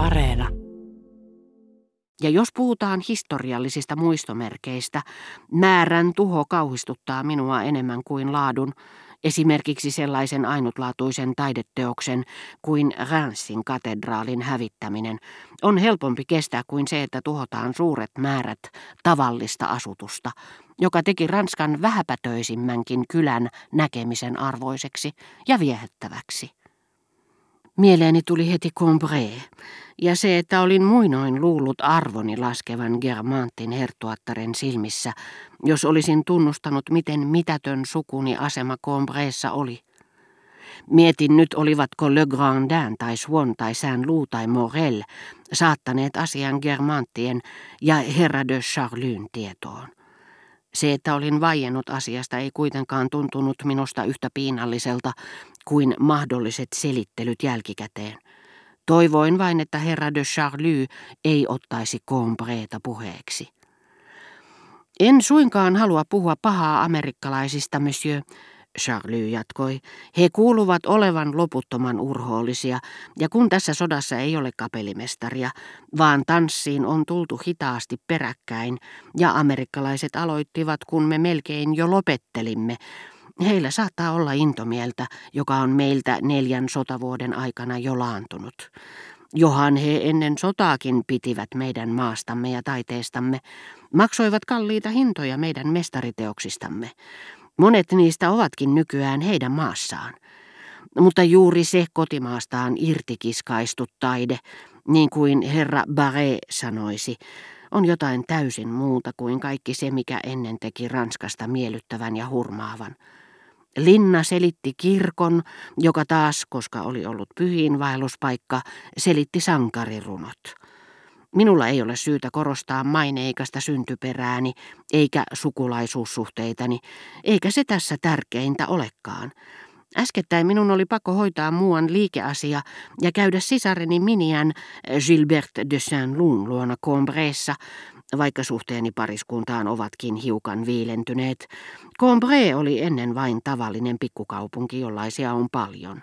Areena. Ja jos puhutaan historiallisista muistomerkeistä, määrän tuho kauhistuttaa minua enemmän kuin laadun, esimerkiksi sellaisen ainutlaatuisen taideteoksen kuin Reims katedraalin hävittäminen, on helpompi kestää kuin se, että tuhotaan suuret määrät tavallista asutusta, joka teki Ranskan vähäpätöisimmänkin kylän näkemisen arvoiseksi ja viehättäväksi. Mieleeni tuli heti Combré, ja se, että olin muinoin luullut arvoni laskevan Germantin hertuattaren silmissä, jos olisin tunnustanut, miten mitätön sukuni asema Combreessa oli. Mietin nyt, olivatko Le Grandin tai Swan tai Saint-Loup tai Morel saattaneet asian Germantien ja herra de Charlyn tietoon. Se, että olin vaiennut asiasta, ei kuitenkaan tuntunut minusta yhtä piinalliselta kuin mahdolliset selittelyt jälkikäteen. Toivoin vain, että herra de Charlie ei ottaisi Combreeta puheeksi. En suinkaan halua puhua pahaa amerikkalaisista, monsieur, Charlie jatkoi. He kuuluvat olevan loputtoman urhoollisia, ja kun tässä sodassa ei ole kapelimestaria, vaan tanssiin on tultu hitaasti peräkkäin, ja amerikkalaiset aloittivat, kun me melkein jo lopettelimme, Heillä saattaa olla intomieltä, joka on meiltä neljän sotavuoden aikana jo laantunut. Johan he ennen sotaakin pitivät meidän maastamme ja taiteestamme, maksoivat kalliita hintoja meidän mestariteoksistamme. Monet niistä ovatkin nykyään heidän maassaan. Mutta juuri se kotimaastaan irtikiskaistut taide, niin kuin herra Barré sanoisi, on jotain täysin muuta kuin kaikki se, mikä ennen teki Ranskasta miellyttävän ja hurmaavan. Linna selitti kirkon, joka taas, koska oli ollut pyhiinvaelluspaikka, selitti sankarirunot. Minulla ei ole syytä korostaa maineikasta syntyperääni eikä sukulaisuussuhteitani, eikä se tässä tärkeintä olekaan. Äskettäin minun oli pakko hoitaa muuan liikeasia ja käydä sisareni Minian Gilbert de Saint-Lun luona Combreessa, vaikka suhteeni pariskuntaan ovatkin hiukan viilentyneet. Combré oli ennen vain tavallinen pikkukaupunki, jollaisia on paljon.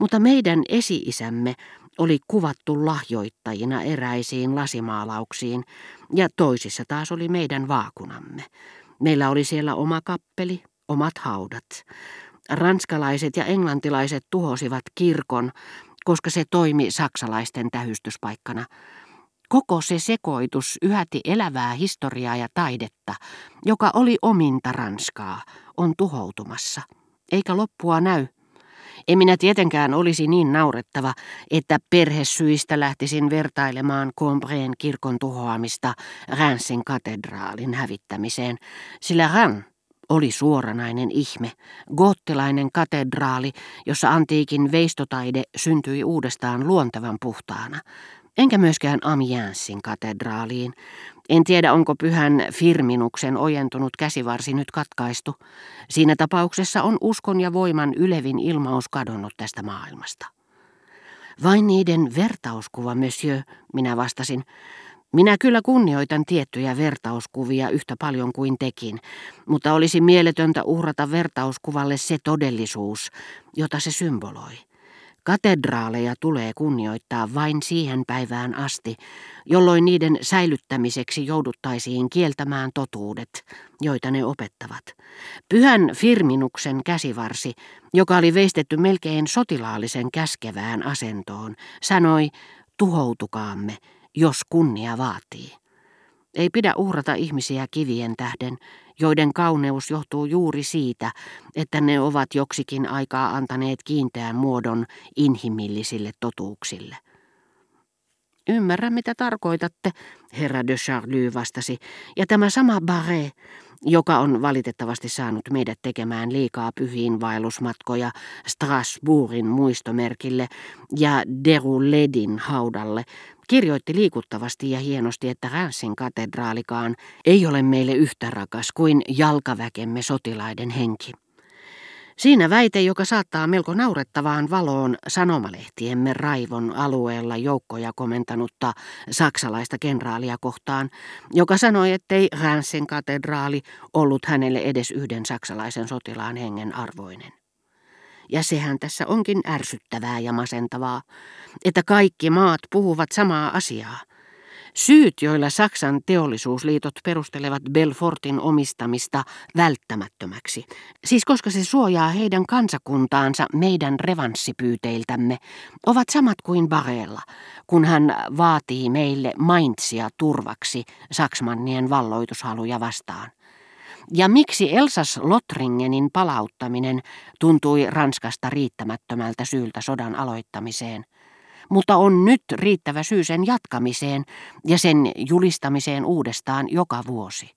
Mutta meidän esi-isämme oli kuvattu lahjoittajina eräisiin lasimaalauksiin, ja toisissa taas oli meidän vaakunamme. Meillä oli siellä oma kappeli, omat haudat. Ranskalaiset ja englantilaiset tuhosivat kirkon, koska se toimi saksalaisten tähystyspaikkana. Koko se sekoitus yhäti elävää historiaa ja taidetta, joka oli ominta Ranskaa, on tuhoutumassa. Eikä loppua näy. En minä tietenkään olisi niin naurettava, että perhesyistä lähtisin vertailemaan Combreen kirkon tuhoamista Ränsin katedraalin hävittämiseen, sillä Rän oli suoranainen ihme, goottilainen katedraali, jossa antiikin veistotaide syntyi uudestaan luontevan puhtaana. Enkä myöskään Amiensin katedraaliin. En tiedä, onko pyhän Firminuksen ojentunut käsivarsi nyt katkaistu. Siinä tapauksessa on uskon ja voiman ylevin ilmaus kadonnut tästä maailmasta. Vain niiden vertauskuva, monsieur, minä vastasin. Minä kyllä kunnioitan tiettyjä vertauskuvia yhtä paljon kuin tekin, mutta olisi mieletöntä uhrata vertauskuvalle se todellisuus, jota se symboloi. Katedraaleja tulee kunnioittaa vain siihen päivään asti, jolloin niiden säilyttämiseksi jouduttaisiin kieltämään totuudet, joita ne opettavat. Pyhän Firminuksen käsivarsi, joka oli veistetty melkein sotilaallisen käskevään asentoon, sanoi, tuhoutukaamme, jos kunnia vaatii. Ei pidä uhrata ihmisiä kivien tähden, joiden kauneus johtuu juuri siitä, että ne ovat joksikin aikaa antaneet kiinteän muodon inhimillisille totuuksille. Ymmärrän, mitä tarkoitatte, herra de Charlie vastasi, ja tämä sama Barré, joka on valitettavasti saanut meidät tekemään liikaa pyhiin vaellusmatkoja Strasbourgin muistomerkille ja Derouledin haudalle, kirjoitti liikuttavasti ja hienosti, että Ränsin katedraalikaan ei ole meille yhtä rakas kuin jalkaväkemme sotilaiden henki. Siinä väite, joka saattaa melko naurettavaan valoon sanomalehtiemme raivon alueella joukkoja komentanutta saksalaista kenraalia kohtaan, joka sanoi, ettei Ränsin katedraali ollut hänelle edes yhden saksalaisen sotilaan hengen arvoinen. Ja sehän tässä onkin ärsyttävää ja masentavaa, että kaikki maat puhuvat samaa asiaa. Syyt, joilla Saksan teollisuusliitot perustelevat Belfortin omistamista välttämättömäksi, siis koska se suojaa heidän kansakuntaansa meidän revanssipyyteiltämme, ovat samat kuin Barella, kun hän vaatii meille Mainzia turvaksi Saksmannien valloitushaluja vastaan. Ja miksi Elsas Lotringenin palauttaminen tuntui Ranskasta riittämättömältä syyltä sodan aloittamiseen? mutta on nyt riittävä syy sen jatkamiseen ja sen julistamiseen uudestaan joka vuosi.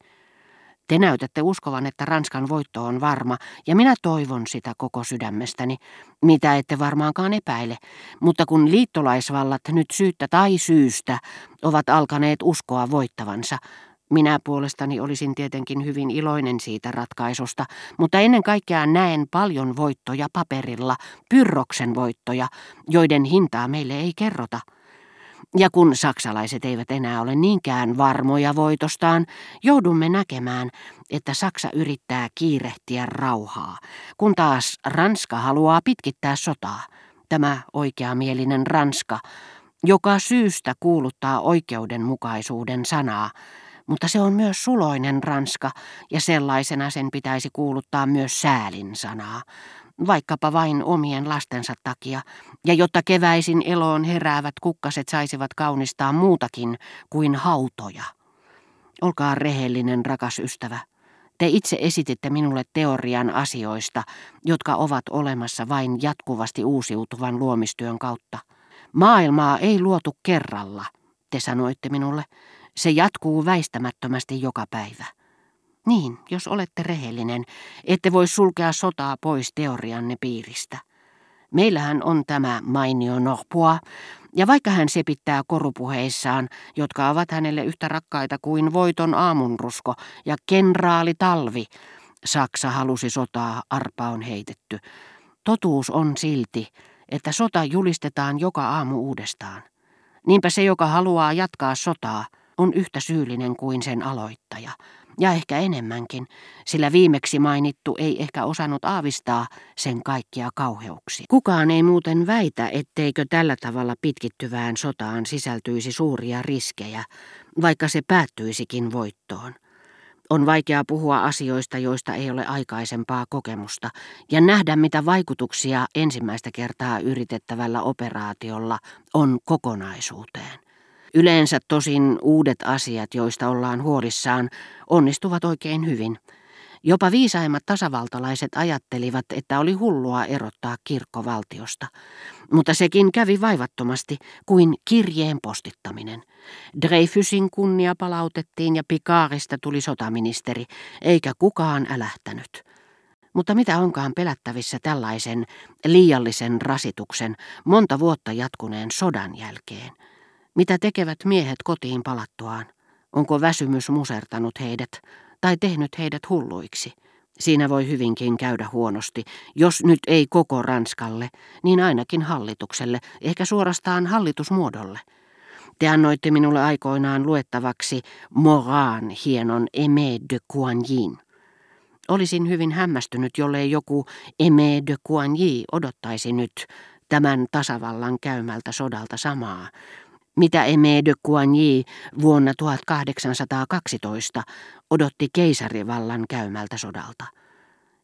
Te näytätte uskovan, että Ranskan voitto on varma, ja minä toivon sitä koko sydämestäni, mitä ette varmaankaan epäile. Mutta kun liittolaisvallat nyt syyttä tai syystä ovat alkaneet uskoa voittavansa, minä puolestani olisin tietenkin hyvin iloinen siitä ratkaisusta, mutta ennen kaikkea näen paljon voittoja paperilla, pyrroksen voittoja, joiden hintaa meille ei kerrota. Ja kun saksalaiset eivät enää ole niinkään varmoja voitostaan, joudumme näkemään, että Saksa yrittää kiirehtiä rauhaa, kun taas Ranska haluaa pitkittää sotaa. Tämä oikeamielinen Ranska, joka syystä kuuluttaa oikeudenmukaisuuden sanaa, mutta se on myös suloinen ranska, ja sellaisena sen pitäisi kuuluttaa myös säälin sanaa, vaikkapa vain omien lastensa takia, ja jotta keväisin eloon heräävät kukkaset saisivat kaunistaa muutakin kuin hautoja. Olkaa rehellinen, rakas ystävä. Te itse esititte minulle teorian asioista, jotka ovat olemassa vain jatkuvasti uusiutuvan luomistyön kautta. Maailmaa ei luotu kerralla, te sanoitte minulle. Se jatkuu väistämättömästi joka päivä. Niin, jos olette rehellinen, ette voi sulkea sotaa pois teorianne piiristä. Meillähän on tämä mainio Norpua, ja vaikka hän sepittää korupuheissaan, jotka ovat hänelle yhtä rakkaita kuin voiton aamunrusko ja kenraali talvi, Saksa halusi sotaa, arpa on heitetty. Totuus on silti, että sota julistetaan joka aamu uudestaan. Niinpä se, joka haluaa jatkaa sotaa, on yhtä syyllinen kuin sen aloittaja, ja ehkä enemmänkin, sillä viimeksi mainittu ei ehkä osannut aavistaa sen kaikkia kauheuksia. Kukaan ei muuten väitä, etteikö tällä tavalla pitkittyvään sotaan sisältyisi suuria riskejä, vaikka se päättyisikin voittoon. On vaikea puhua asioista, joista ei ole aikaisempaa kokemusta, ja nähdä, mitä vaikutuksia ensimmäistä kertaa yritettävällä operaatiolla on kokonaisuuteen. Yleensä tosin uudet asiat, joista ollaan huolissaan, onnistuvat oikein hyvin. Jopa viisaimmat tasavaltalaiset ajattelivat, että oli hullua erottaa kirkko valtiosta. Mutta sekin kävi vaivattomasti kuin kirjeen postittaminen. Dreyfusin kunnia palautettiin ja Pikaarista tuli sotaministeri, eikä kukaan älähtänyt. Mutta mitä onkaan pelättävissä tällaisen liiallisen rasituksen monta vuotta jatkuneen sodan jälkeen? Mitä tekevät miehet kotiin palattuaan? Onko väsymys musertanut heidät tai tehnyt heidät hulluiksi? Siinä voi hyvinkin käydä huonosti, jos nyt ei koko Ranskalle, niin ainakin hallitukselle, ehkä suorastaan hallitusmuodolle. Te annoitte minulle aikoinaan luettavaksi Moran hienon Aimé de Coignin. Olisin hyvin hämmästynyt, jollei joku Aimé de Coigny odottaisi nyt tämän tasavallan käymältä sodalta samaa, mitä Aimé de Coigny vuonna 1812 odotti keisarivallan käymältä sodalta.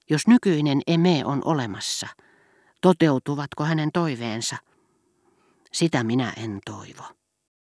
Jos nykyinen Eme on olemassa, toteutuvatko hänen toiveensa? Sitä minä en toivo.